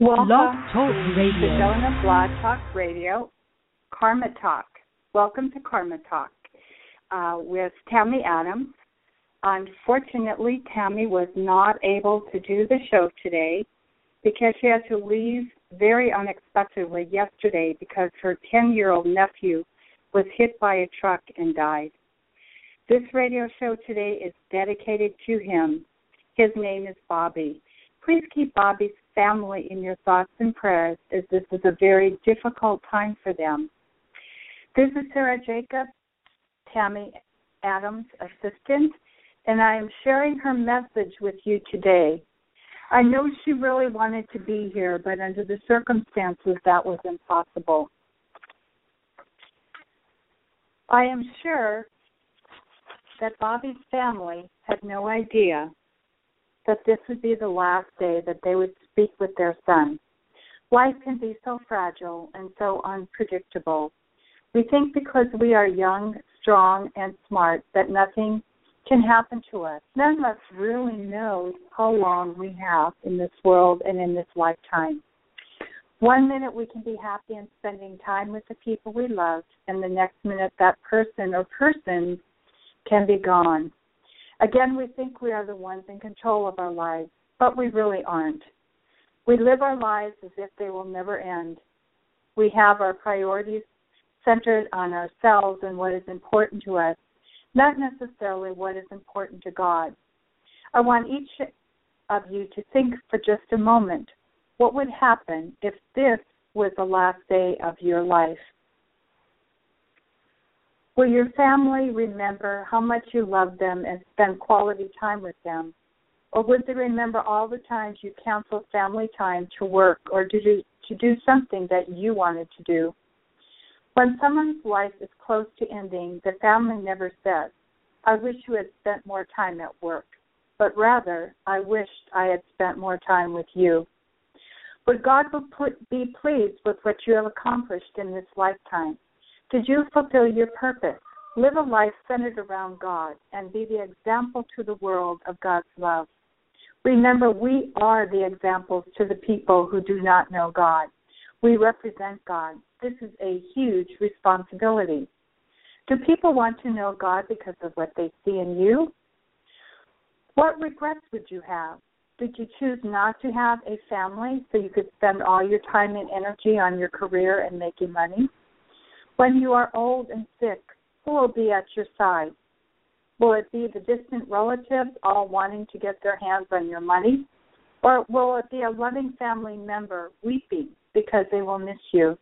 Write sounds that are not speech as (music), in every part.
Welcome Blog Talk to Radio. Sedona Blog Talk Radio, Karma Talk. Welcome to Karma Talk uh, with Tammy Adams. Unfortunately, Tammy was not able to do the show today because she had to leave very unexpectedly yesterday because her 10 year old nephew was hit by a truck and died. This radio show today is dedicated to him. His name is Bobby. Please keep Bobby's family in your thoughts and prayers as this is a very difficult time for them. This is Sarah Jacobs, Tammy Adams' assistant, and I am sharing her message with you today. I know she really wanted to be here, but under the circumstances, that was impossible. I am sure that Bobby's family had no idea that this would be the last day that they would speak with their son. Life can be so fragile and so unpredictable. We think because we are young, strong, and smart that nothing can happen to us. None of us really knows how long we have in this world and in this lifetime. One minute we can be happy and spending time with the people we love, and the next minute that person or persons can be gone. Again, we think we are the ones in control of our lives, but we really aren't. We live our lives as if they will never end. We have our priorities centered on ourselves and what is important to us, not necessarily what is important to God. I want each of you to think for just a moment what would happen if this was the last day of your life. Will your family remember how much you love them and spend quality time with them? Or would they remember all the times you canceled family time to work or to do, to do something that you wanted to do? When someone's life is close to ending, the family never says, I wish you had spent more time at work, but rather, I wished I had spent more time with you. Would God will be pleased with what you have accomplished in this lifetime? Did you fulfill your purpose? Live a life centered around God and be the example to the world of God's love. Remember, we are the examples to the people who do not know God. We represent God. This is a huge responsibility. Do people want to know God because of what they see in you? What regrets would you have? Did you choose not to have a family so you could spend all your time and energy on your career and making money? When you are old and sick, who will be at your side? Will it be the distant relatives all wanting to get their hands on your money? Or will it be a loving family member weeping because they will miss you?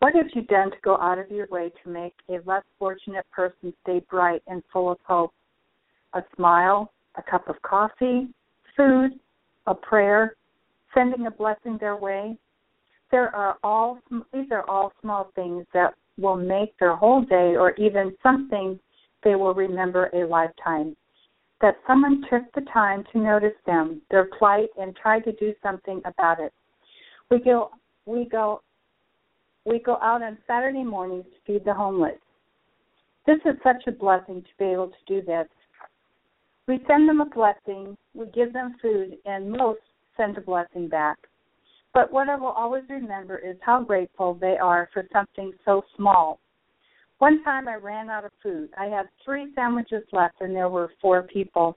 What have you done to go out of your way to make a less fortunate person stay bright and full of hope? A smile, a cup of coffee, food, a prayer, sending a blessing their way. There are all these are all small things that will make their whole day or even something they will remember a lifetime. That someone took the time to notice them, their plight and tried to do something about it. We go we go we go out on Saturday mornings to feed the homeless. This is such a blessing to be able to do this. We send them a blessing, we give them food, and most send a blessing back. But what I will always remember is how grateful they are for something so small. One time I ran out of food. I had three sandwiches left, and there were four people.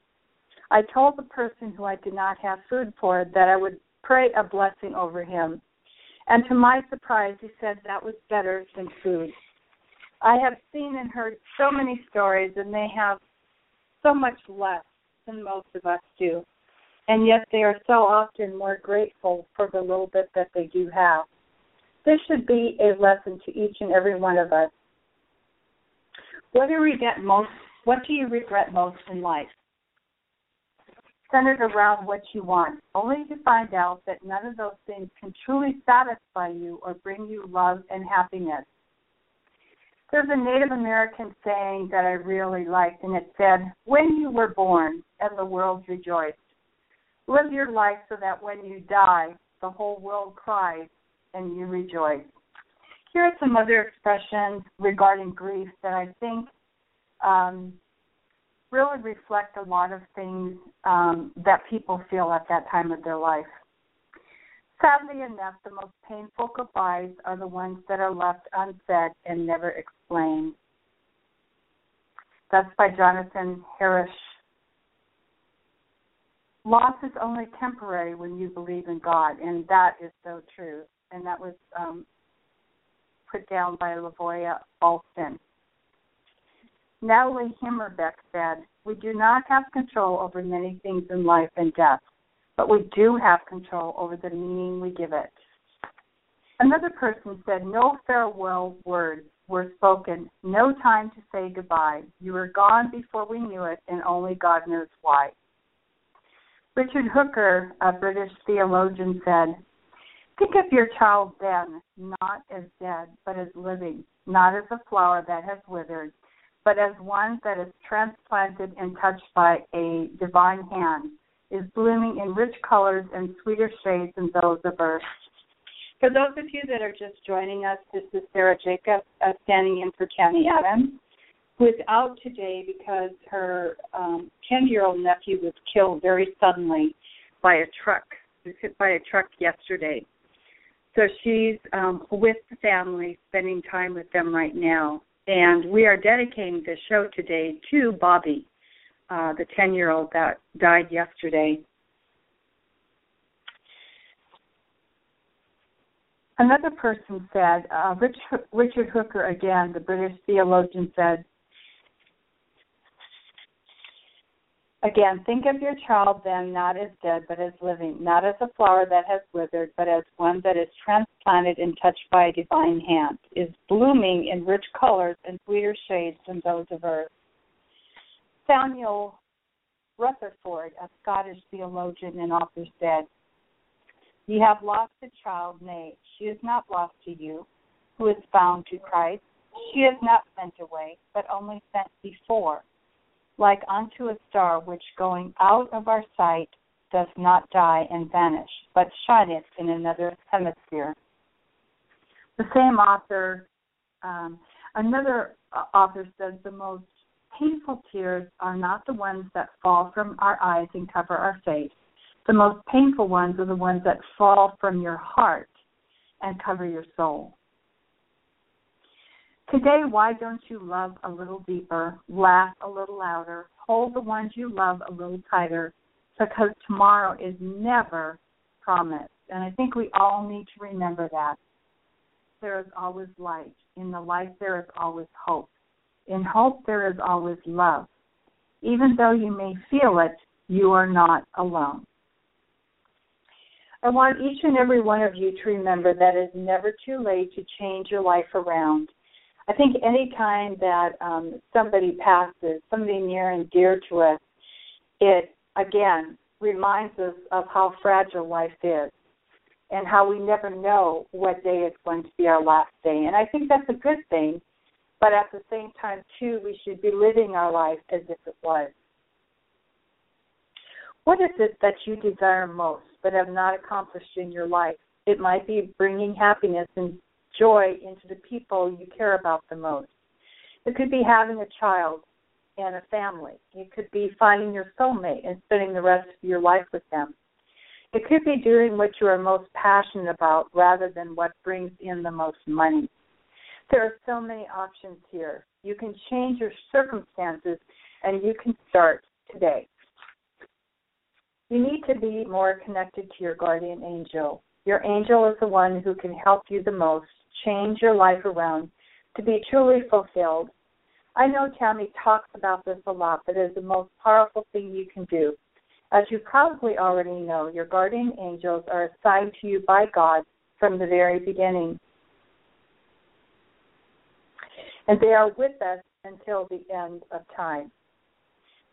I told the person who I did not have food for that I would pray a blessing over him. And to my surprise, he said that was better than food. I have seen and heard so many stories, and they have so much less than most of us do. And yet they are so often more grateful for the little bit that they do have. This should be a lesson to each and every one of us. What do you regret most? What do you regret most in life? Centered around what you want, only to find out that none of those things can truly satisfy you or bring you love and happiness. There's a Native American saying that I really liked, and it said, When you were born and the world rejoiced, live your life so that when you die, the whole world cries and you rejoice. Here are some other expressions regarding grief that I think um, really reflect a lot of things um, that people feel at that time of their life. Sadly enough, the most painful goodbyes are the ones that are left unsaid and never explained. That's by Jonathan Harris. Loss is only temporary when you believe in God, and that is so true. And that was um, put down by Lavoya Alston. Natalie Himmerbeck said, We do not have control over many things in life and death, but we do have control over the meaning we give it. Another person said, No farewell words were spoken, no time to say goodbye. You were gone before we knew it, and only God knows why. Richard Hooker, a British theologian, said, Think of your child then, not as dead, but as living, not as a flower that has withered, but as one that is transplanted and touched by a divine hand, is blooming in rich colors and sweeter shades than those of earth. For those of you that are just joining us, this is Sarah Jacobs uh, standing in for Tammy Adams, is out today because her 10 um, year old nephew was killed very suddenly by a truck. Was hit by a truck yesterday. So she's um, with the family, spending time with them right now. And we are dedicating the show today to Bobby, uh, the 10 year old that died yesterday. Another person said, uh, Rich, Richard Hooker, again, the British theologian, said, Again, think of your child then not as dead, but as living, not as a flower that has withered, but as one that is transplanted and touched by a divine hand, is blooming in rich colors and sweeter shades than those of earth. Samuel Rutherford, a Scottish theologian and author, said, You have lost a child, nay, she is not lost to you, who is bound to Christ. She is not sent away, but only sent before like unto a star which going out of our sight does not die and vanish, but shineth in another hemisphere. The same author, um, another author says the most painful tears are not the ones that fall from our eyes and cover our face. The most painful ones are the ones that fall from your heart and cover your soul. Today, why don't you love a little deeper, laugh a little louder, hold the ones you love a little tighter, because tomorrow is never promised. And I think we all need to remember that. There is always light. In the light, there is always hope. In hope, there is always love. Even though you may feel it, you are not alone. I want each and every one of you to remember that it is never too late to change your life around. I think any time that um, somebody passes, somebody near and dear to us, it again reminds us of how fragile life is and how we never know what day is going to be our last day. And I think that's a good thing, but at the same time, too, we should be living our life as if it was. What is it that you desire most but have not accomplished in your life? It might be bringing happiness and joy into the people you care about the most. It could be having a child and a family. It could be finding your soulmate and spending the rest of your life with them. It could be doing what you are most passionate about rather than what brings in the most money. There are so many options here. You can change your circumstances and you can start today. You need to be more connected to your guardian angel. Your angel is the one who can help you the most change your life around to be truly fulfilled. I know Tammy talks about this a lot, but it is the most powerful thing you can do. As you probably already know, your guardian angels are assigned to you by God from the very beginning. And they are with us until the end of time.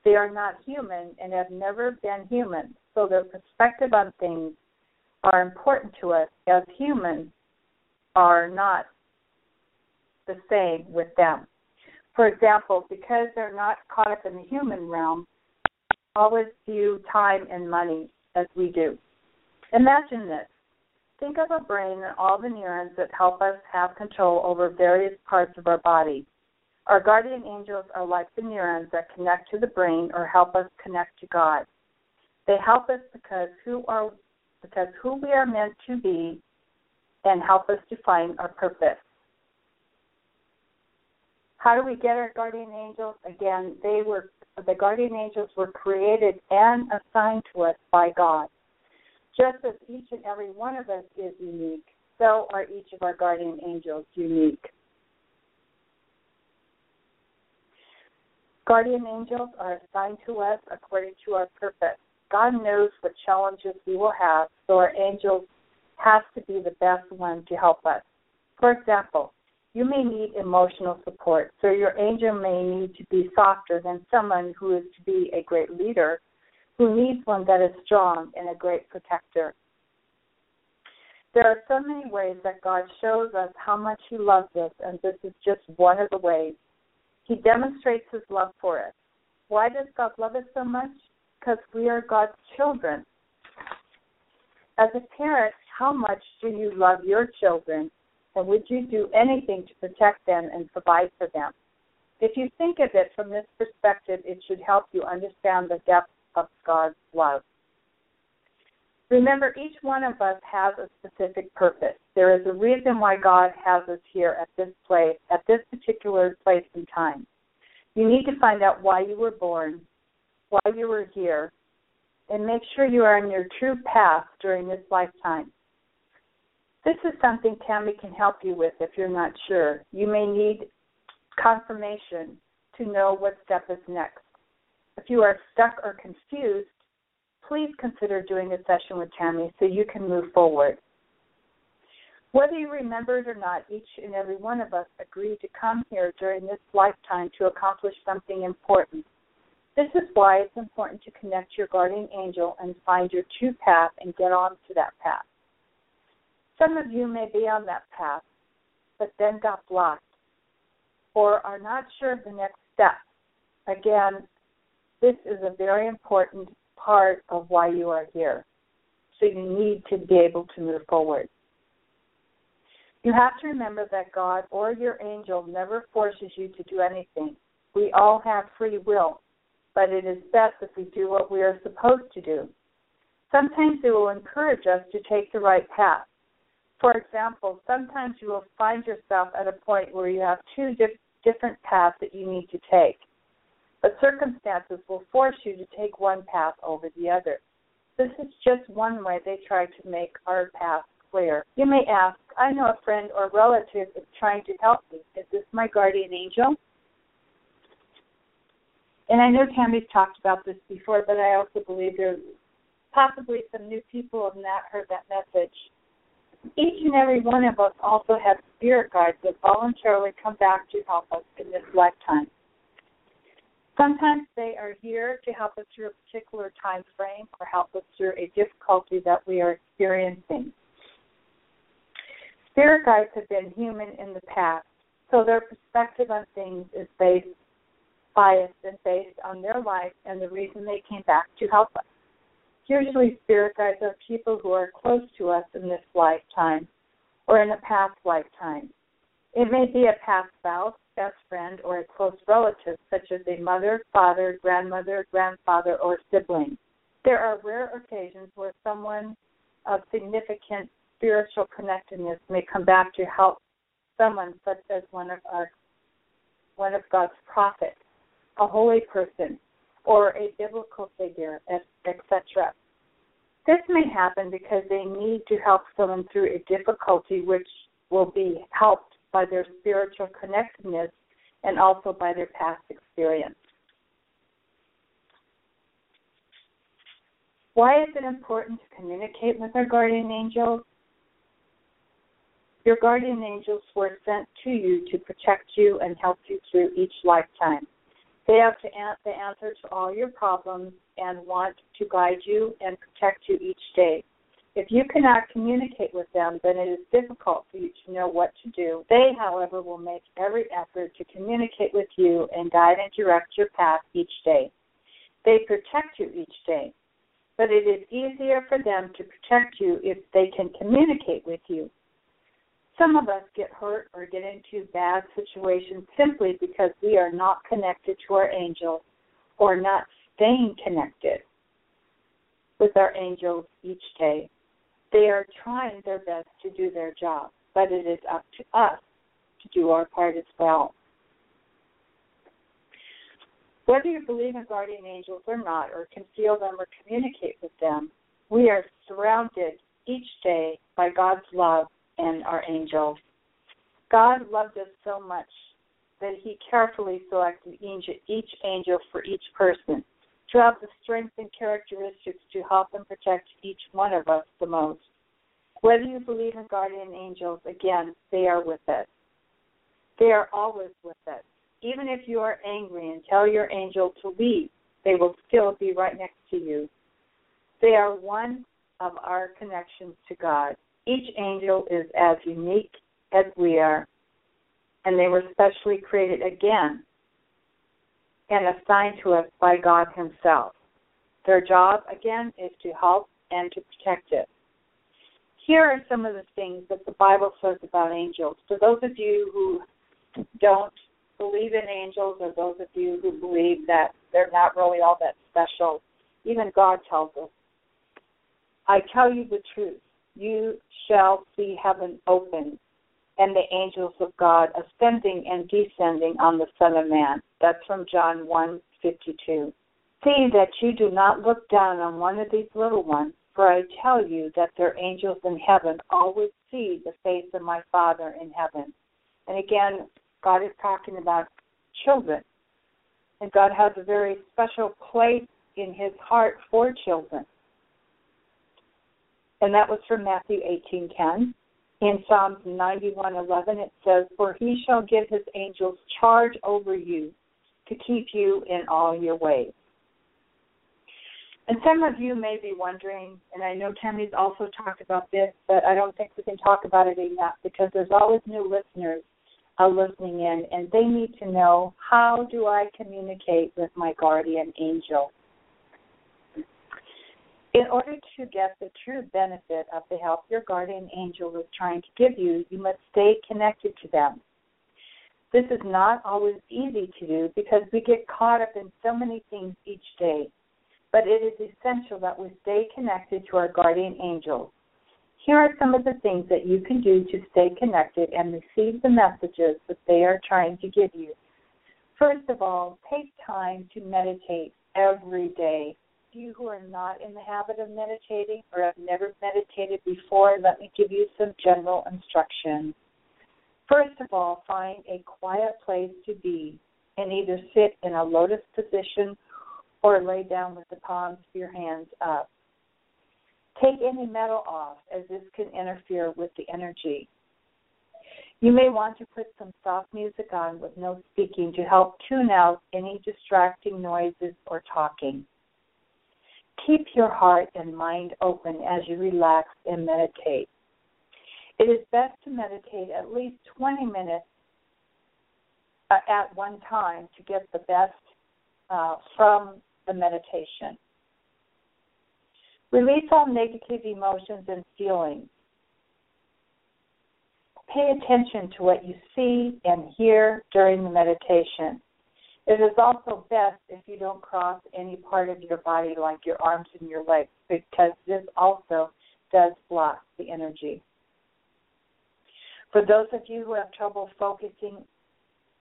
They are not human and have never been human, so their perspective on things are important to us as humans are not the same with them. For example, because they're not caught up in the human realm, always view time and money as we do. Imagine this. Think of a brain and all the neurons that help us have control over various parts of our body. Our guardian angels are like the neurons that connect to the brain or help us connect to God. They help us because who are because who we are meant to be and help us to find our purpose. How do we get our guardian angels? Again, they were the guardian angels were created and assigned to us by God. Just as each and every one of us is unique, so are each of our guardian angels unique. Guardian angels are assigned to us according to our purpose. God knows what challenges we will have, so our angels have to be the best one to help us. For example, you may need emotional support, so your angel may need to be softer than someone who is to be a great leader, who needs one that is strong and a great protector. There are so many ways that God shows us how much He loves us, and this is just one of the ways. He demonstrates His love for us. Why does God love us so much? Because we are God's children. As a parent, how much do you love your children? And would you do anything to protect them and provide for them? If you think of it from this perspective, it should help you understand the depth of God's love. Remember, each one of us has a specific purpose. There is a reason why God has us here at this place, at this particular place and time. You need to find out why you were born, why you were here, and make sure you are on your true path during this lifetime. This is something Tammy can help you with if you're not sure. You may need confirmation to know what step is next. If you are stuck or confused, please consider doing a session with Tammy so you can move forward. Whether you remember it or not, each and every one of us agreed to come here during this lifetime to accomplish something important. This is why it's important to connect your guardian angel and find your true path and get on to that path. Some of you may be on that path, but then got blocked or are not sure of the next step. Again, this is a very important part of why you are here. So you need to be able to move forward. You have to remember that God or your angel never forces you to do anything. We all have free will, but it is best if we do what we are supposed to do. Sometimes they will encourage us to take the right path. For example, sometimes you will find yourself at a point where you have two dif- different paths that you need to take but circumstances will force you to take one path over the other. This is just one way they try to make our path clear. You may ask, I know a friend or relative is trying to help me. Is this my guardian angel? And I know Tammy's talked about this before, but I also believe there's possibly some new people have not heard that message. Each and every one of us also have spirit guides that voluntarily come back to help us in this lifetime. Sometimes they are here to help us through a particular time frame or help us through a difficulty that we are experiencing. Spirit guides have been human in the past, so their perspective on things is based and based on their life and the reason they came back to help us. Usually spirit guides are people who are close to us in this lifetime or in a past lifetime. It may be a past spouse, best friend, or a close relative, such as a mother, father, grandmother, grandfather, or sibling. There are rare occasions where someone of significant spiritual connectedness may come back to help someone, such as one of our one of God's prophets, a holy person, or a biblical figure, etc. This may happen because they need to help someone through a difficulty which will be helped by their spiritual connectedness and also by their past experience. Why is it important to communicate with our guardian angels? Your guardian angels were sent to you to protect you and help you through each lifetime. They have to an- the answer to all your problems and want to guide you and protect you each day. If you cannot communicate with them, then it is difficult for you to know what to do. They, however, will make every effort to communicate with you and guide and direct your path each day. They protect you each day, but it is easier for them to protect you if they can communicate with you. Some of us get hurt or get into bad situations simply because we are not connected to our angels or not staying connected with our angels each day. They are trying their best to do their job, but it is up to us to do our part as well. Whether you believe in guardian angels or not, or can feel them or communicate with them, we are surrounded each day by God's love and our angels. God loved us so much that He carefully selected each angel for each person to have the strength and characteristics to help and protect each one of us the most. Whether you believe in guardian angels, again, they are with us. They are always with us. Even if you are angry and tell your angel to leave, they will still be right next to you. They are one of our connections to God. Each angel is as unique as we are, and they were specially created again and assigned to us by God Himself. Their job, again, is to help and to protect us. Here are some of the things that the Bible says about angels. For those of you who don't believe in angels or those of you who believe that they're not really all that special, even God tells us, I tell you the truth. You shall see heaven open and the angels of God ascending and descending on the Son of Man. That's from John 1 52. See that you do not look down on one of these little ones, for I tell you that their angels in heaven always see the face of my Father in heaven. And again, God is talking about children. And God has a very special place in his heart for children. And that was from Matthew 18:10. In Psalms 91:11 it says, "For he shall give his angels charge over you to keep you in all your ways." And some of you may be wondering, and I know Tammy's also talked about this, but I don't think we can talk about it enough because there's always new listeners are listening in and they need to know how do I communicate with my guardian angel? In order to get the true benefit of the help your guardian angel is trying to give you, you must stay connected to them. This is not always easy to do because we get caught up in so many things each day, but it is essential that we stay connected to our guardian angels here are some of the things that you can do to stay connected and receive the messages that they are trying to give you. First of all, take time to meditate every day. You who are not in the habit of meditating or have never meditated before, let me give you some general instructions. First of all, find a quiet place to be and either sit in a lotus position or lay down with the palms of your hands up. Take any metal off, as this can interfere with the energy. You may want to put some soft music on with no speaking to help tune out any distracting noises or talking. Keep your heart and mind open as you relax and meditate. It is best to meditate at least 20 minutes uh, at one time to get the best uh, from the meditation. Release all negative emotions and feelings. Pay attention to what you see and hear during the meditation. It is also best if you don't cross any part of your body like your arms and your legs because this also does block the energy. For those of you who have trouble focusing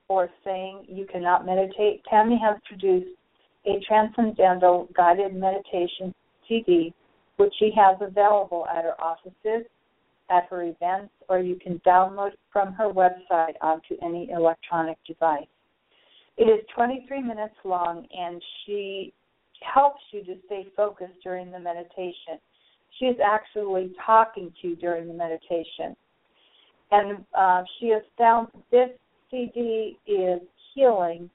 or saying you cannot meditate, Tammy has produced a transcendental guided meditation CD, which she has available at her offices, at her events, or you can download from her website onto any electronic device. It is 23 minutes long, and she helps you to stay focused during the meditation. She is actually talking to you during the meditation. And uh, she has found this CD is healing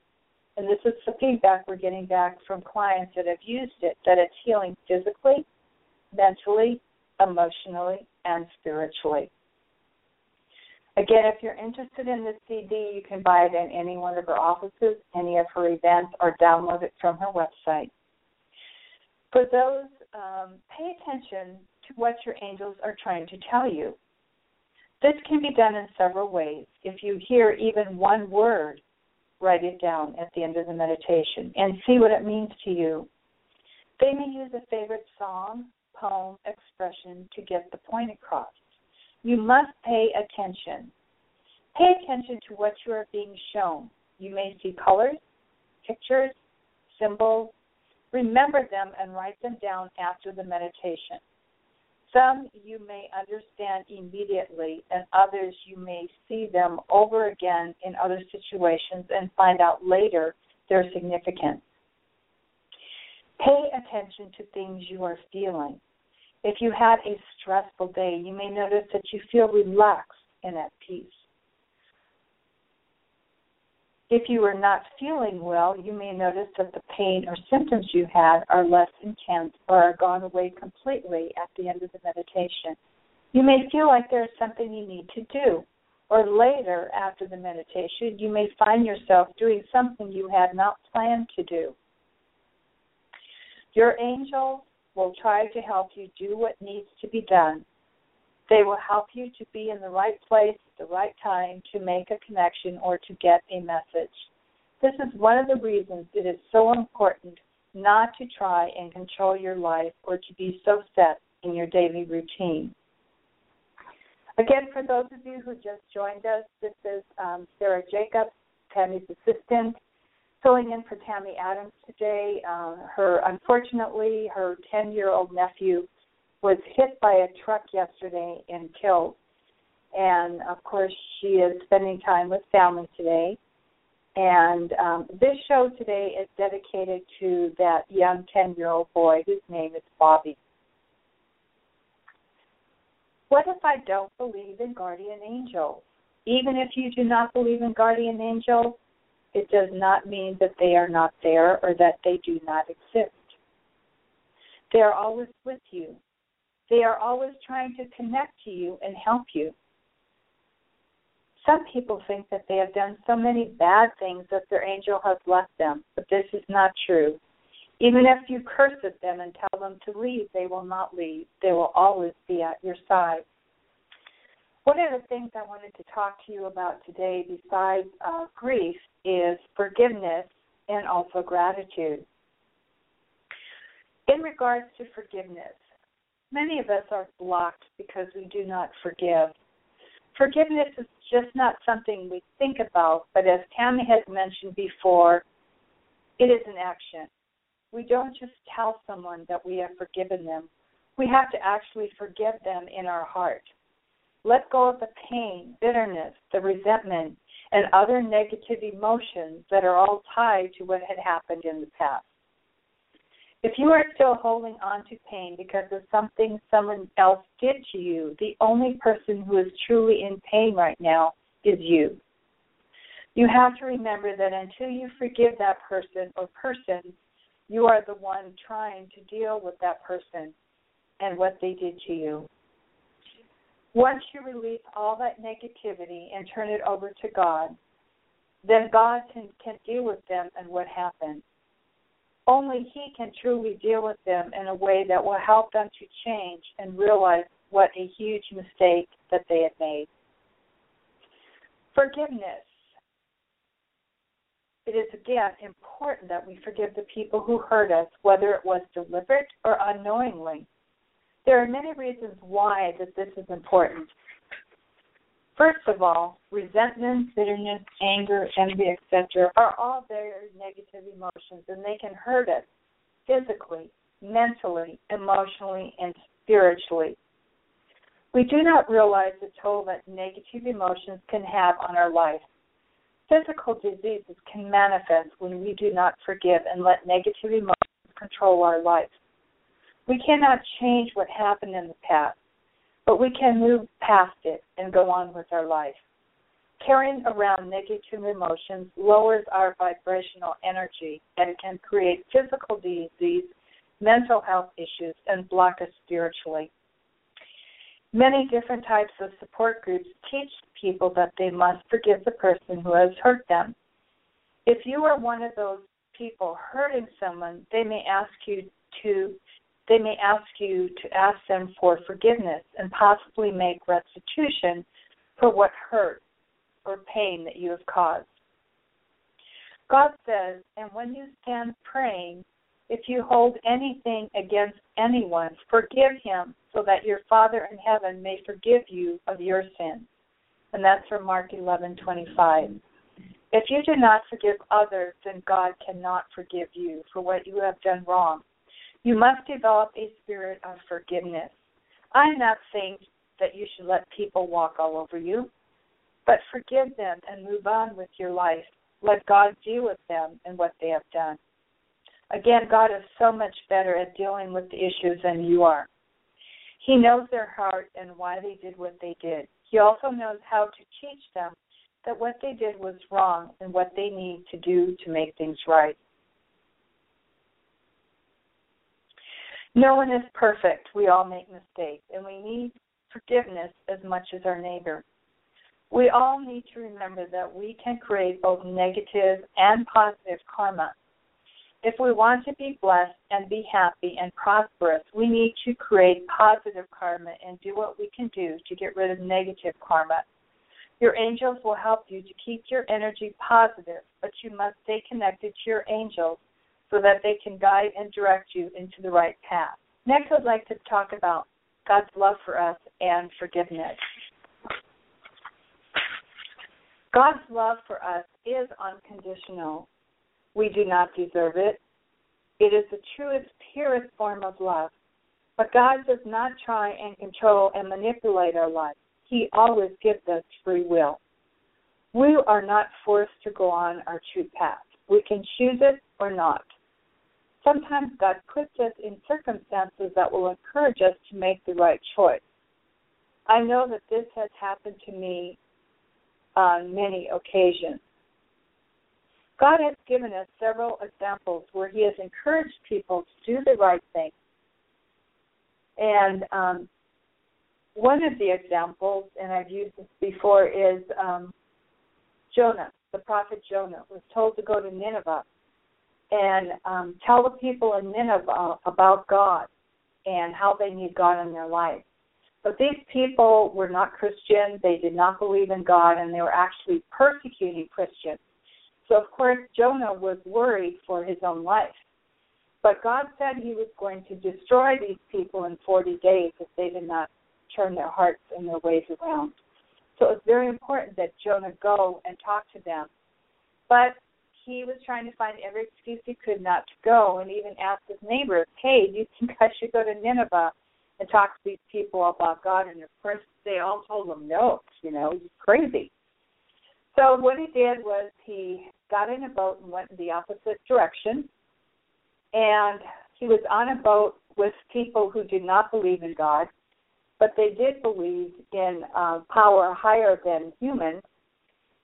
and this is the feedback we're getting back from clients that have used it, that it's healing physically, mentally, emotionally, and spiritually. Again, if you're interested in this CD, you can buy it in any one of her offices, any of her events, or download it from her website. For those, um, pay attention to what your angels are trying to tell you. This can be done in several ways. If you hear even one word write it down at the end of the meditation and see what it means to you. They may use a favorite song, poem, expression to get the point across. You must pay attention. Pay attention to what you are being shown. You may see colors, pictures, symbols. Remember them and write them down after the meditation. Some you may understand immediately, and others you may see them over again in other situations and find out later their significance. Pay attention to things you are feeling. If you had a stressful day, you may notice that you feel relaxed and at peace. If you are not feeling well, you may notice that the pain or symptoms you had are less intense or are gone away completely at the end of the meditation. You may feel like there's something you need to do, or later after the meditation, you may find yourself doing something you had not planned to do. Your angels will try to help you do what needs to be done they will help you to be in the right place at the right time to make a connection or to get a message. This is one of the reasons it is so important not to try and control your life or to be so set in your daily routine. Again, for those of you who just joined us, this is um, Sarah Jacobs, Tammy's assistant, filling in for Tammy Adams today. Uh, her unfortunately, her 10-year-old nephew was hit by a truck yesterday and killed. And of course, she is spending time with family today. And um, this show today is dedicated to that young 10 year old boy whose name is Bobby. What if I don't believe in guardian angels? Even if you do not believe in guardian angels, it does not mean that they are not there or that they do not exist. They are always with you. They are always trying to connect to you and help you. Some people think that they have done so many bad things that their angel has left them, but this is not true. Even if you curse at them and tell them to leave, they will not leave. They will always be at your side. One of the things I wanted to talk to you about today, besides uh, grief, is forgiveness and also gratitude. In regards to forgiveness, Many of us are blocked because we do not forgive. Forgiveness is just not something we think about, but as Tammy has mentioned before, it is an action. We don't just tell someone that we have forgiven them. We have to actually forgive them in our heart. Let go of the pain, bitterness, the resentment, and other negative emotions that are all tied to what had happened in the past. If you are still holding on to pain because of something someone else did to you, the only person who is truly in pain right now is you. You have to remember that until you forgive that person or persons, you are the one trying to deal with that person and what they did to you. Once you release all that negativity and turn it over to God, then God can, can deal with them and what happened. Only He can truly deal with them in a way that will help them to change and realize what a huge mistake that they had made. Forgiveness. It is again important that we forgive the people who hurt us, whether it was deliberate or unknowingly. There are many reasons why that this is important. First of all, resentment, bitterness, anger, envy, etc., are all very negative emotions, and they can hurt us physically, mentally, emotionally, and spiritually. We do not realize the toll that negative emotions can have on our life. Physical diseases can manifest when we do not forgive and let negative emotions control our life. We cannot change what happened in the past but we can move past it and go on with our life. Carrying around negative emotions lowers our vibrational energy and can create physical disease, mental health issues, and block us spiritually. Many different types of support groups teach people that they must forgive the person who has hurt them. If you are one of those people hurting someone, they may ask you to they may ask you to ask them for forgiveness and possibly make restitution for what hurt or pain that you have caused. God says, and when you stand praying, If you hold anything against anyone, forgive him, so that your Father in heaven may forgive you of your sins. And that's from Mark 11:25. If you do not forgive others, then God cannot forgive you for what you have done wrong. You must develop a spirit of forgiveness. I'm not saying that you should let people walk all over you, but forgive them and move on with your life. Let God deal with them and what they have done. Again, God is so much better at dealing with the issues than you are. He knows their heart and why they did what they did. He also knows how to teach them that what they did was wrong and what they need to do to make things right. No one is perfect. We all make mistakes, and we need forgiveness as much as our neighbor. We all need to remember that we can create both negative and positive karma. If we want to be blessed and be happy and prosperous, we need to create positive karma and do what we can do to get rid of negative karma. Your angels will help you to keep your energy positive, but you must stay connected to your angels so that they can guide and direct you into the right path. Next, I'd like to talk about God's love for us and forgiveness. God's love for us is unconditional. We do not deserve it. It is the truest, purest form of love. But God does not try and control and manipulate our lives. He always gives us free will. We are not forced to go on our true path. We can choose it or not. Sometimes God puts us in circumstances that will encourage us to make the right choice. I know that this has happened to me on many occasions. God has given us several examples where He has encouraged people to do the right thing. And um, one of the examples, and I've used this before, is um, Jonah, the prophet Jonah, was told to go to Nineveh and um, tell the people in Nineveh about God and how they need God in their life. But these people were not Christian, they did not believe in God, and they were actually persecuting Christians. So, of course, Jonah was worried for his own life. But God said he was going to destroy these people in 40 days if they did not turn their hearts and their ways around. So it's very important that Jonah go and talk to them. But he was trying to find every excuse he could not to go and even asked his neighbors, hey, do you think I should go to Nineveh and talk to these people about God? And of course, they all told him no, you know, he's crazy. So what he did was he got in a boat and went in the opposite direction. And he was on a boat with people who did not believe in God, but they did believe in uh, power higher than human.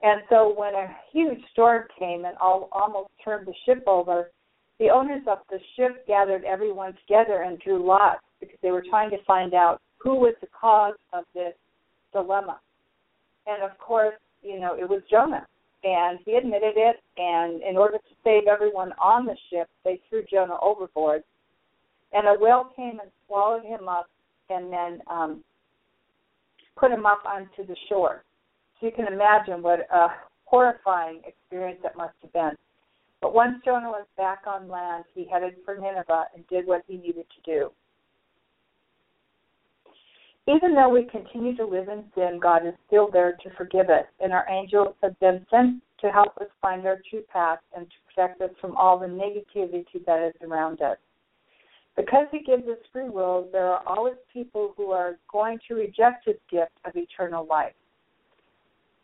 And so when a huge storm came and all, almost turned the ship over, the owners of the ship gathered everyone together and drew lots because they were trying to find out who was the cause of this dilemma. And of course, you know, it was Jonah. And he admitted it, and in order to save everyone on the ship, they threw Jonah overboard. And a whale came and swallowed him up and then um, put him up onto the shore. So you can imagine what a horrifying experience that must have been. But once Jonah was back on land, he headed for Nineveh and did what he needed to do. Even though we continue to live in sin, God is still there to forgive us, and our angels have been sent to help us find our true path and to protect us from all the negativity that is around us. Because He gives us free will, there are always people who are going to reject His gift of eternal life.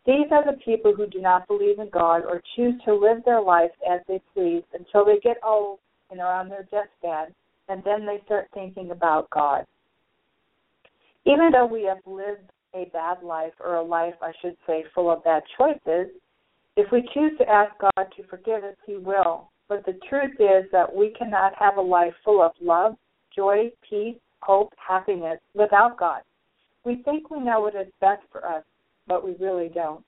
These are the people who do not believe in God or choose to live their life as they please until they get old and are on their deathbed, and then they start thinking about God even though we have lived a bad life or a life, I should say, full of bad choices, if we choose to ask God to forgive us, He will. But the truth is that we cannot have a life full of love, joy, peace, hope, happiness without God. We think we know what is best for us, but we really don't.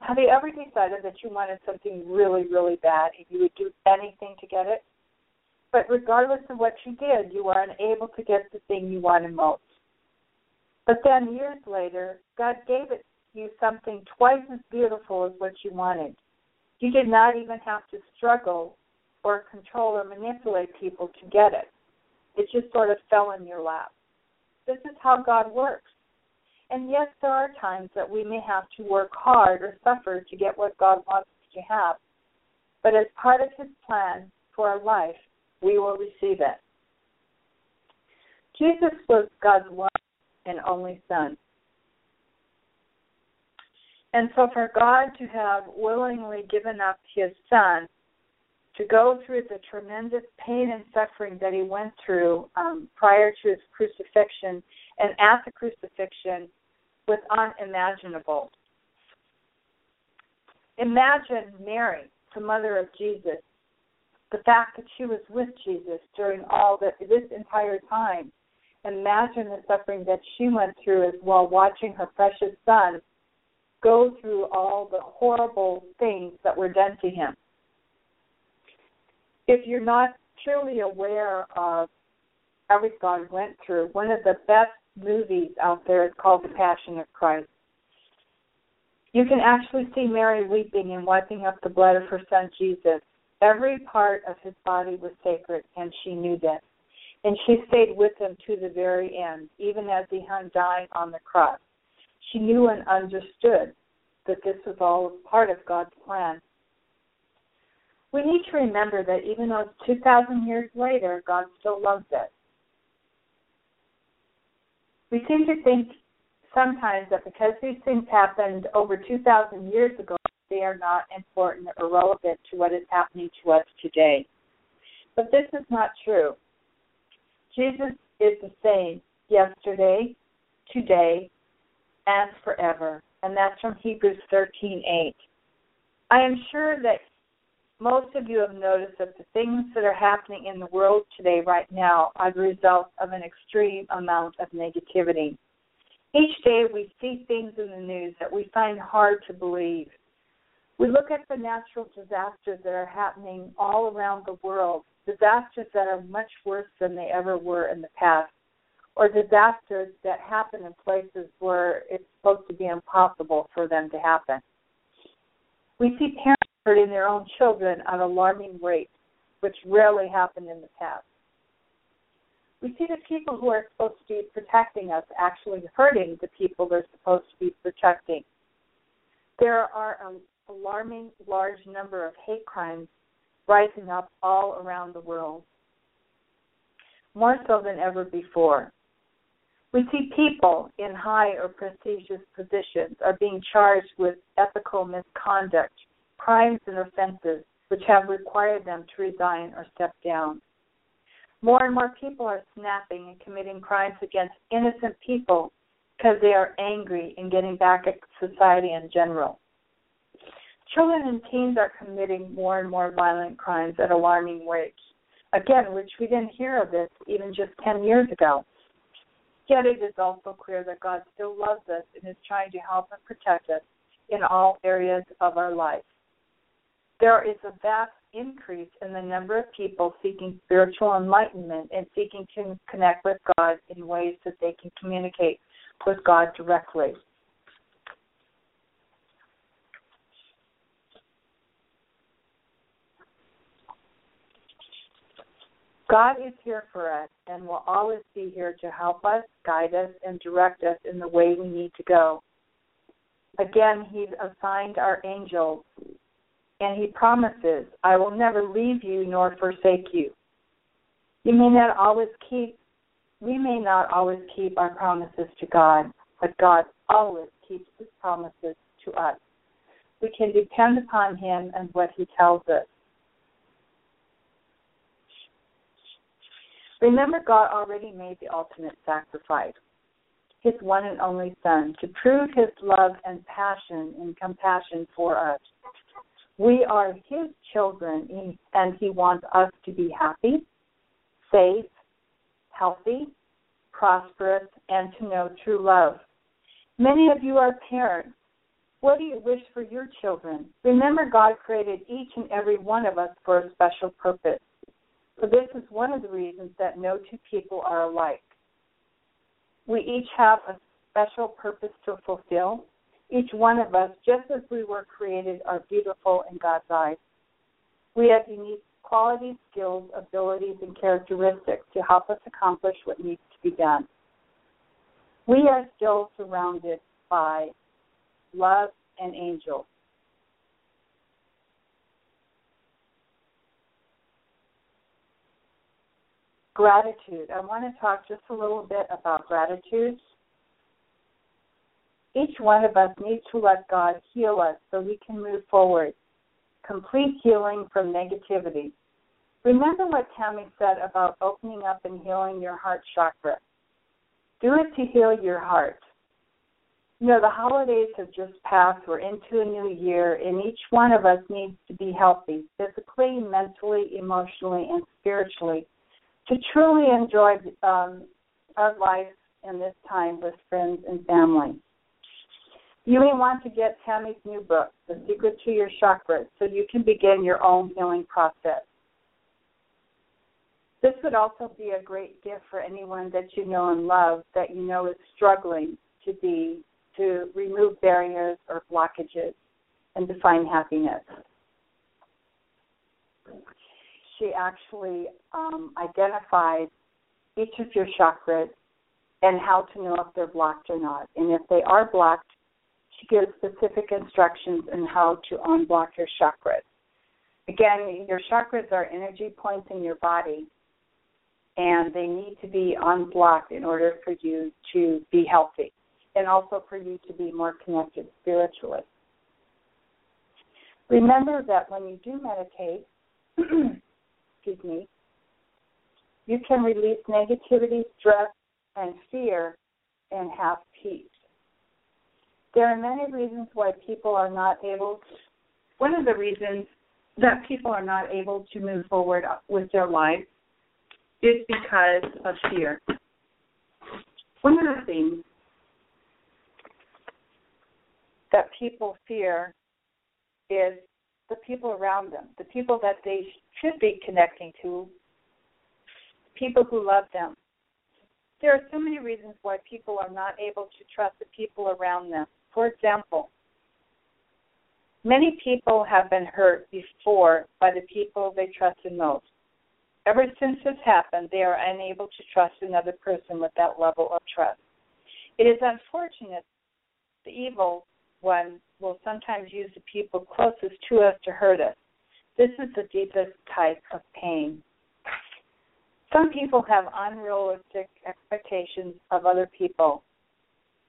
Have you ever decided that you wanted something really, really bad and you would do anything to get it? But regardless of what you did, you were unable to get the thing you wanted most. But then years later, God gave it you something twice as beautiful as what you wanted. You did not even have to struggle or control or manipulate people to get it. It just sort of fell in your lap. This is how God works. And yes, there are times that we may have to work hard or suffer to get what God wants us to have. But as part of His plan for our life, we will receive it. Jesus was God's one and only Son. And so for God to have willingly given up his son to go through the tremendous pain and suffering that he went through um, prior to his crucifixion and at the crucifixion was unimaginable. Imagine Mary, the mother of Jesus, the fact that she was with Jesus during all the, this entire time. Imagine the suffering that she went through as well, watching her precious son go through all the horrible things that were done to him. If you're not truly aware of everything God went through, one of the best movies out there is called The Passion of Christ. You can actually see Mary weeping and wiping up the blood of her son Jesus. Every part of his body was sacred, and she knew that. And she stayed with him to the very end, even as he hung dying on the cross. She knew and understood that this was all part of God's plan. We need to remember that even though it's 2,000 years later, God still loves us. We seem to think sometimes that because these things happened over 2,000 years ago, they are not important or relevant to what is happening to us today. But this is not true. Jesus is the same yesterday, today, and forever. And that's from Hebrews 13:8. I am sure that most of you have noticed that the things that are happening in the world today right now are the result of an extreme amount of negativity. Each day we see things in the news that we find hard to believe. We look at the natural disasters that are happening all around the world, disasters that are much worse than they ever were in the past or disasters that happen in places where it's supposed to be impossible for them to happen. We see parents hurting their own children at alarming rates, which rarely happened in the past. We see the people who are supposed to be protecting us actually hurting the people they're supposed to be protecting. There are an alarming large number of hate crimes rising up all around the world, more so than ever before. We see people in high or prestigious positions are being charged with ethical misconduct, crimes, and offenses which have required them to resign or step down. More and more people are snapping and committing crimes against innocent people because they are angry and getting back at society in general. Children and teens are committing more and more violent crimes at alarming rates. Again, which we didn't hear of this even just 10 years ago. Yet it is also clear that God still loves us and is trying to help and protect us in all areas of our life. There is a vast increase in the number of people seeking spiritual enlightenment and seeking to connect with God in ways that they can communicate with God directly. God is here for us and will always be here to help us, guide us, and direct us in the way we need to go. Again, He's assigned our angels, and He promises, I will never leave you nor forsake you. You may not always keep, we may not always keep our promises to God, but God always keeps His promises to us. We can depend upon Him and what He tells us. Remember, God already made the ultimate sacrifice, his one and only Son, to prove his love and passion and compassion for us. We are his children, and he wants us to be happy, safe, healthy, prosperous, and to know true love. Many of you are parents. What do you wish for your children? Remember, God created each and every one of us for a special purpose. So this is one of the reasons that no two people are alike. We each have a special purpose to fulfill. Each one of us, just as we were created, are beautiful in God's eyes. We have unique qualities, skills, abilities, and characteristics to help us accomplish what needs to be done. We are still surrounded by love and angels. Gratitude. I want to talk just a little bit about gratitude. Each one of us needs to let God heal us so we can move forward. Complete healing from negativity. Remember what Tammy said about opening up and healing your heart chakra. Do it to heal your heart. You know, the holidays have just passed. We're into a new year, and each one of us needs to be healthy physically, mentally, emotionally, and spiritually to truly enjoy um, our life in this time with friends and family. You may want to get Tammy's new book, The Secret to Your Chakras, so you can begin your own healing process. This would also be a great gift for anyone that you know and love that you know is struggling to be to remove barriers or blockages and to find happiness. She actually um, identified each of your chakras and how to know if they're blocked or not. And if they are blocked, she gives specific instructions on how to unblock your chakras. Again, your chakras are energy points in your body, and they need to be unblocked in order for you to be healthy and also for you to be more connected spiritually. Remember that when you do meditate, (clears throat) excuse me, you can release negativity, stress, and fear and have peace. There are many reasons why people are not able to, one of the reasons that people are not able to move forward with their lives is because of fear. One of the things that people fear is the people around them, the people that they should be connecting to, people who love them. There are so many reasons why people are not able to trust the people around them. For example, many people have been hurt before by the people they trusted most. Ever since this happened, they are unable to trust another person with that level of trust. It is unfortunate the evil one will sometimes use the people closest to us to hurt us. This is the deepest type of pain. Some people have unrealistic expectations of other people,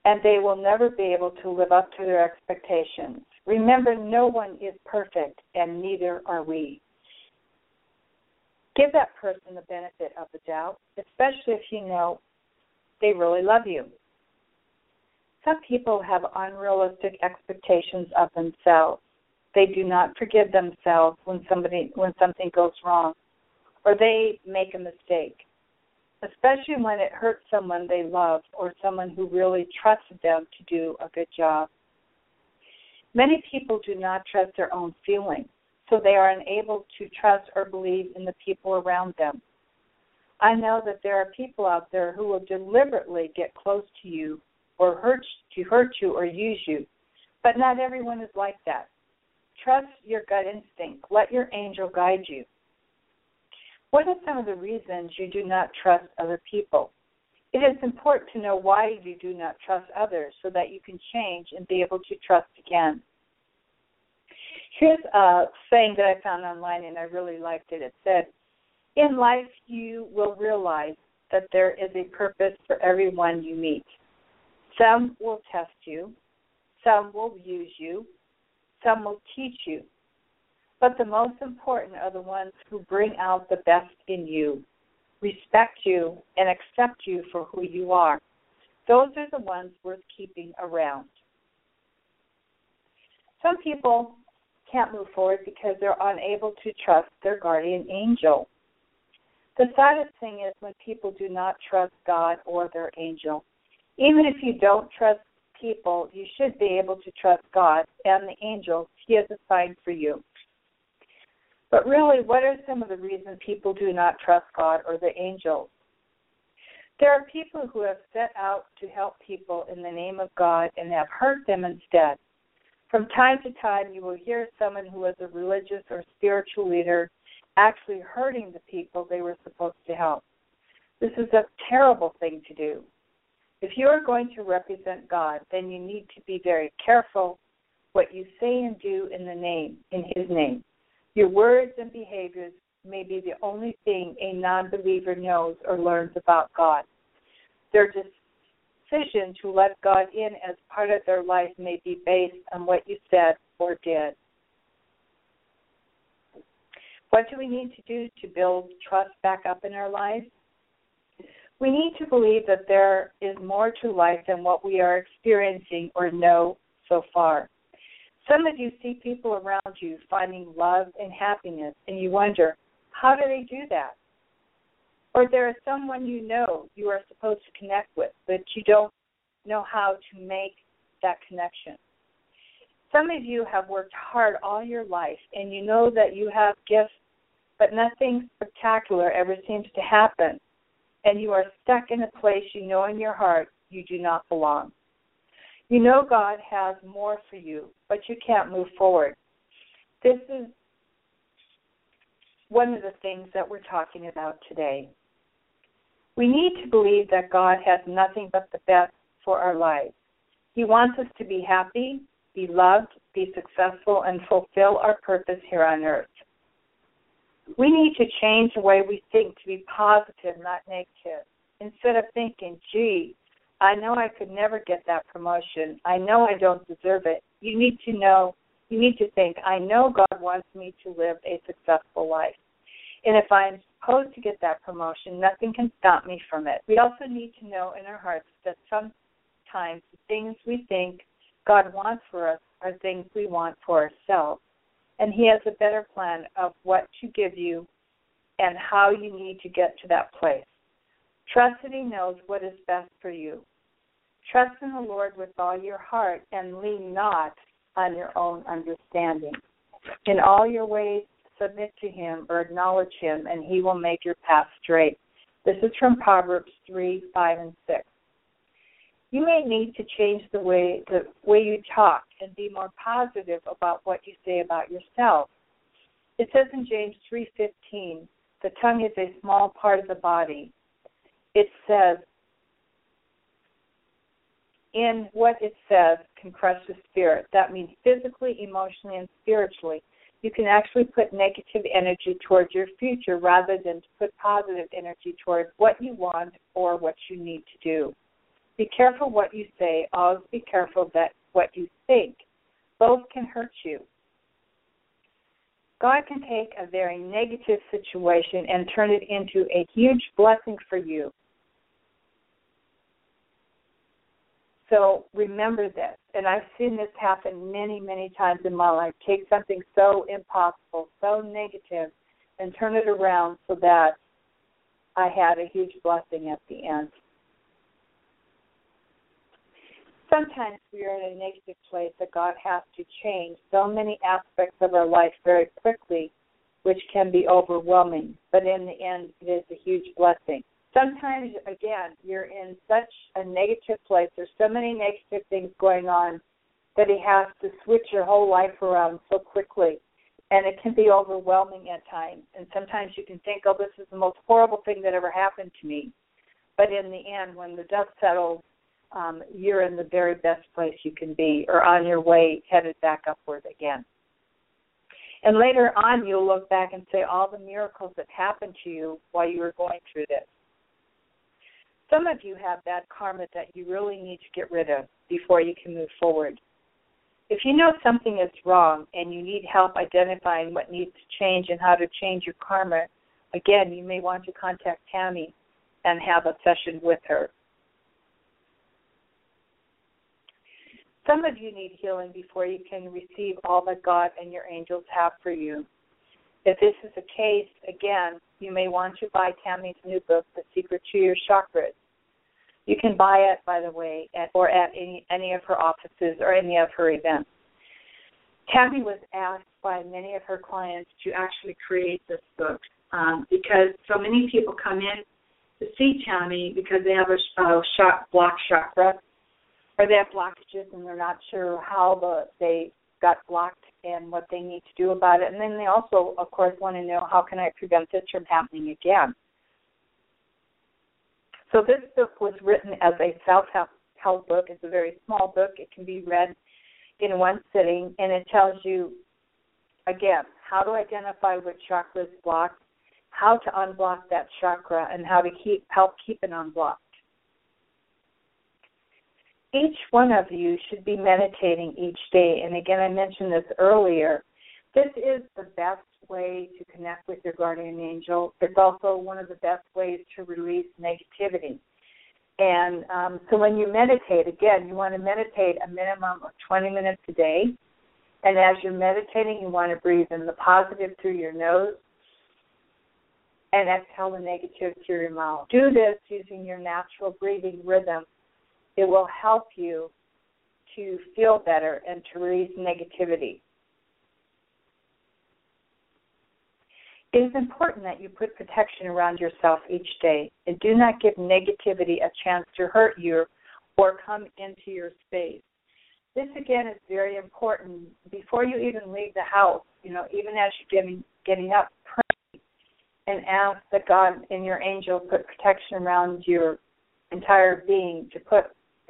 and they will never be able to live up to their expectations. Remember, no one is perfect, and neither are we. Give that person the benefit of the doubt, especially if you know they really love you. Some people have unrealistic expectations of themselves. They do not forgive themselves when somebody when something goes wrong or they make a mistake, especially when it hurts someone they love or someone who really trusted them to do a good job. Many people do not trust their own feelings so they are unable to trust or believe in the people around them. I know that there are people out there who will deliberately get close to you or hurt to hurt you or use you, but not everyone is like that. Trust your gut instinct. Let your angel guide you. What are some of the reasons you do not trust other people? It is important to know why you do not trust others so that you can change and be able to trust again. Here's a saying that I found online and I really liked it. It said, In life, you will realize that there is a purpose for everyone you meet. Some will test you, some will use you, some will teach you. But the most important are the ones who bring out the best in you, respect you, and accept you for who you are. Those are the ones worth keeping around. Some people can't move forward because they're unable to trust their guardian angel. The saddest thing is when people do not trust God or their angel. Even if you don't trust people, you should be able to trust God and the angels He has assigned for you. But really, what are some of the reasons people do not trust God or the angels? There are people who have set out to help people in the name of God and have hurt them instead. From time to time, you will hear someone who is a religious or spiritual leader actually hurting the people they were supposed to help. This is a terrible thing to do. If you are going to represent God, then you need to be very careful what you say and do in the name, in His name. Your words and behaviors may be the only thing a non believer knows or learns about God. Their decision to let God in as part of their life may be based on what you said or did. What do we need to do to build trust back up in our lives? We need to believe that there is more to life than what we are experiencing or know so far. Some of you see people around you finding love and happiness, and you wonder, how do they do that? Or there is someone you know you are supposed to connect with, but you don't know how to make that connection. Some of you have worked hard all your life, and you know that you have gifts, but nothing spectacular ever seems to happen, and you are stuck in a place you know in your heart you do not belong. You know God has more for you, but you can't move forward. This is one of the things that we're talking about today. We need to believe that God has nothing but the best for our lives. He wants us to be happy, be loved, be successful, and fulfill our purpose here on earth. We need to change the way we think to be positive, not negative. Instead of thinking, gee, I know I could never get that promotion. I know I don't deserve it. You need to know, you need to think, I know God wants me to live a successful life. And if I'm supposed to get that promotion, nothing can stop me from it. We also need to know in our hearts that sometimes the things we think God wants for us are things we want for ourselves. And He has a better plan of what to give you and how you need to get to that place. Trust that He knows what is best for you. Trust in the Lord with all your heart and lean not on your own understanding. In all your ways, submit to Him or acknowledge Him, and He will make your path straight. This is from Proverbs 3 5 and 6. You may need to change the way the way you talk and be more positive about what you say about yourself. It says in James 3:15, the tongue is a small part of the body, it says, in what it says can crush the spirit. That means physically, emotionally, and spiritually. You can actually put negative energy towards your future rather than to put positive energy towards what you want or what you need to do. Be careful what you say. Always be careful that what you think. Both can hurt you. God can take a very negative situation and turn it into a huge blessing for you So remember this. And I've seen this happen many, many times in my life. Take something so impossible, so negative, and turn it around so that I had a huge blessing at the end. Sometimes we are in a negative place that God has to change so many aspects of our life very quickly, which can be overwhelming. But in the end, it is a huge blessing sometimes again you're in such a negative place. There's so many negative things going on that he has to switch your whole life around so quickly. And it can be overwhelming at times. And sometimes you can think oh this is the most horrible thing that ever happened to me. But in the end when the dust settles um, you're in the very best place you can be or on your way headed back upward again. And later on you'll look back and say all the miracles that happened to you while you were going through this some of you have bad karma that you really need to get rid of before you can move forward. If you know something is wrong and you need help identifying what needs to change and how to change your karma, again, you may want to contact Tammy and have a session with her. Some of you need healing before you can receive all that God and your angels have for you. If this is the case, again, you may want to buy Tammy's new book, The Secret to Your Chakras. You can buy it, by the way, at, or at any, any of her offices or any of her events. Tammy was asked by many of her clients to actually create this book um, because so many people come in to see Tammy because they have a, a shock, block chakra or they have blockages and they're not sure how the, they got blocked and what they need to do about it. And then they also, of course, want to know how can I prevent this from happening again. So this book was written as a self-help book. It's a very small book. It can be read in one sitting, and it tells you, again, how to identify which chakra is blocked, how to unblock that chakra, and how to keep help keep it unblocked. Each one of you should be meditating each day. And again, I mentioned this earlier. This is the best way to connect with your guardian angel. It's also one of the best ways to release negativity. And um, so when you meditate, again, you want to meditate a minimum of 20 minutes a day. And as you're meditating, you want to breathe in the positive through your nose and exhale the negative through your mouth. Do this using your natural breathing rhythm. It will help you to feel better and to release negativity. It is important that you put protection around yourself each day and do not give negativity a chance to hurt you or come into your space. This again is very important before you even leave the house, you know, even as you're getting getting up, pray and ask that God and your angel put protection around your entire being to put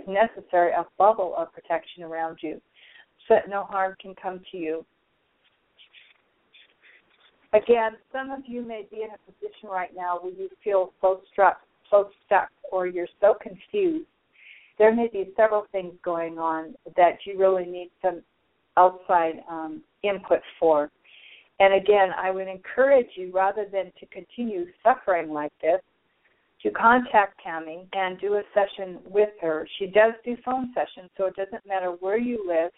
necessary a bubble of protection around you so that no harm can come to you Again, some of you may be in a position right now where you feel so struck, so stuck, or you're so confused. There may be several things going on that you really need some outside um, input for. And again, I would encourage you rather than to continue suffering like this, to contact Tammy and do a session with her. She does do phone sessions, so it doesn't matter where you live,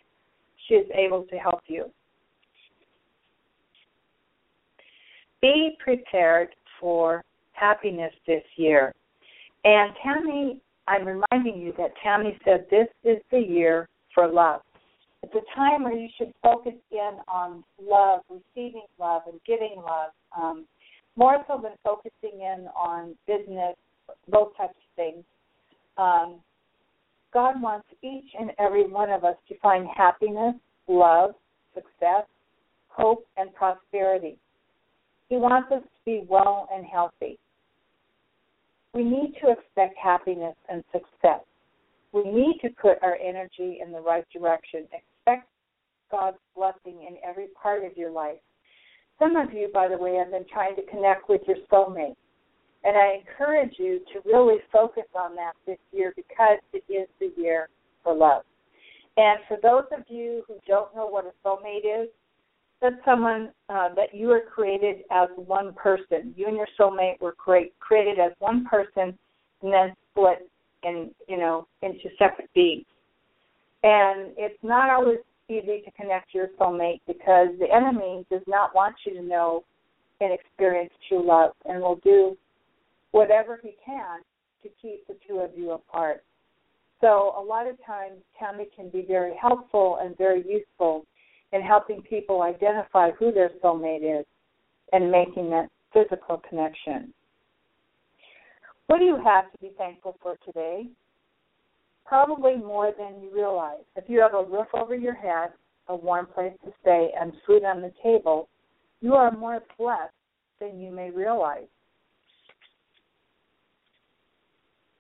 she is able to help you. be prepared for happiness this year. And Tammy, I'm reminding you that Tammy said this is the year for love. It's a time where you should focus in on love, receiving love, and giving love, um, more so than focusing in on business, those types of things. Um, God wants each and every one of us to find happiness, love, success, hope, and prosperity. He wants us to be well and healthy. We need to expect happiness and success. We need to put our energy in the right direction. Expect God's blessing in every part of your life. Some of you, by the way, have been trying to connect with your soulmate. And I encourage you to really focus on that this year because it is the year for love. And for those of you who don't know what a soulmate is, that's someone uh, that you were created as one person. You and your soulmate were create, created as one person, and then split in you know into separate beings. And it's not always easy to connect your soulmate because the enemy does not want you to know and experience true love, and will do whatever he can to keep the two of you apart. So a lot of times Tammy can be very helpful and very useful in helping people identify who their soulmate is and making that physical connection. What do you have to be thankful for today? Probably more than you realize. If you have a roof over your head, a warm place to stay, and food on the table, you are more blessed than you may realize.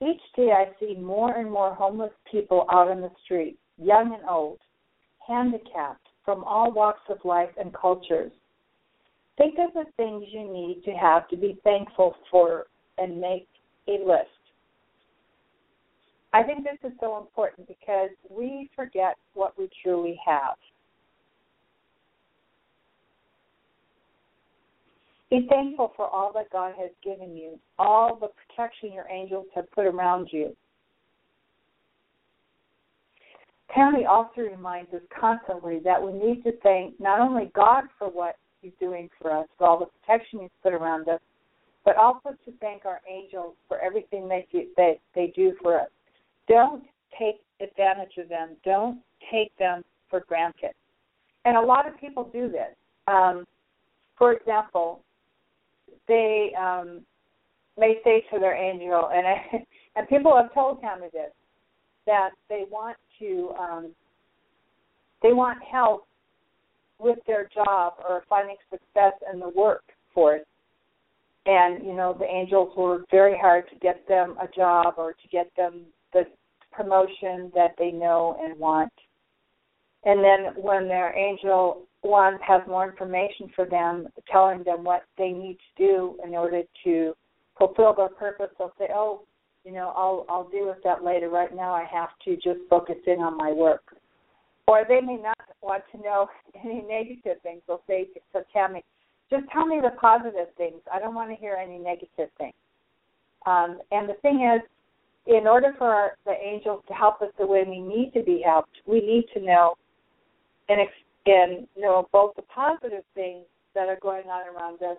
Each day I see more and more homeless people out on the street, young and old, handicapped, from all walks of life and cultures. Think of the things you need to have to be thankful for and make a list. I think this is so important because we forget what we truly have. Be thankful for all that God has given you, all the protection your angels have put around you. Tammy also reminds us constantly that we need to thank not only God for what He's doing for us, for all the protection He's put around us, but also to thank our angels for everything they they, they do for us. Don't take advantage of them. Don't take them for granted. And a lot of people do this. Um, for example, they um, may say to their angel, and I, (laughs) and people have told Tammy this, that they want to um, they want help with their job or finding success in the workforce. And, you know, the angels work very hard to get them a job or to get them the promotion that they know and want. And then when their angel one has more information for them, telling them what they need to do in order to fulfill their purpose, they'll say, "Oh, you know, I'll I'll deal with that later. Right now, I have to just focus in on my work." Or they may not want to know (laughs) any negative things. They'll say to Tammy, "Just tell me the positive things. I don't want to hear any negative things." Um, and the thing is, in order for our, the angels to help us the way we need to be helped, we need to know and, and know both the positive things that are going on around us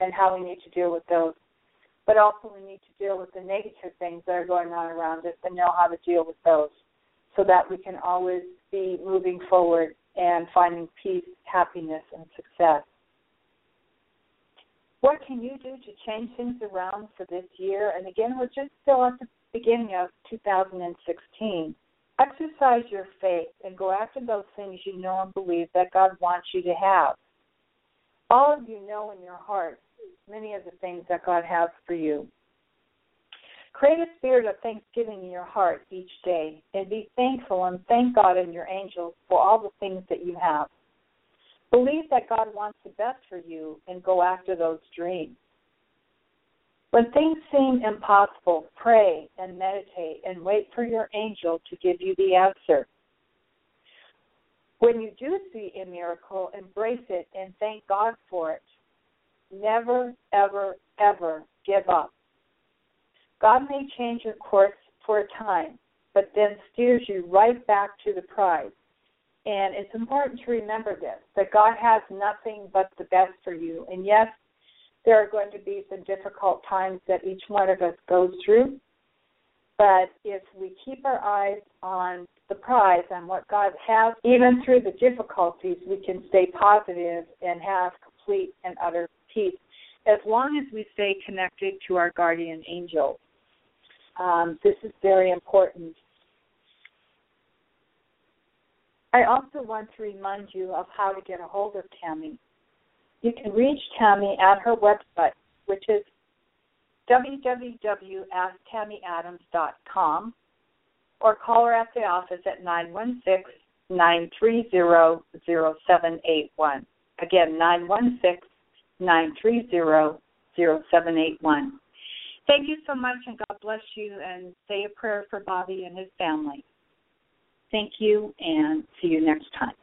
and how we need to deal with those, but also we need to deal with the negative things that are going on around us and know how to deal with those so that we can always be moving forward and finding peace, happiness, and success. What can you do to change things around for this year? And again, we're just still at the beginning of 2016. Exercise your faith and go after those things you know and believe that God wants you to have. All of you know in your heart many of the things that God has for you. Create a spirit of thanksgiving in your heart each day and be thankful and thank God and your angels for all the things that you have. Believe that God wants the best for you and go after those dreams. When things seem impossible, pray and meditate and wait for your angel to give you the answer. When you do see a miracle, embrace it and thank God for it. Never, ever, ever give up. God may change your course for a time, but then steers you right back to the prize. And it's important to remember this that God has nothing but the best for you. And yes, there are going to be some difficult times that each one of us goes through. But if we keep our eyes on the prize and what God has, even through the difficulties, we can stay positive and have complete and utter peace as long as we stay connected to our guardian angel. Um, this is very important. I also want to remind you of how to get a hold of Tammy. You can reach Tammy at her website, which is www.tammyadams.com, or call her at the office at 916 930 0781. Again, 916 930 0781. Thank you so much, and God bless you, and say a prayer for Bobby and his family. Thank you, and see you next time.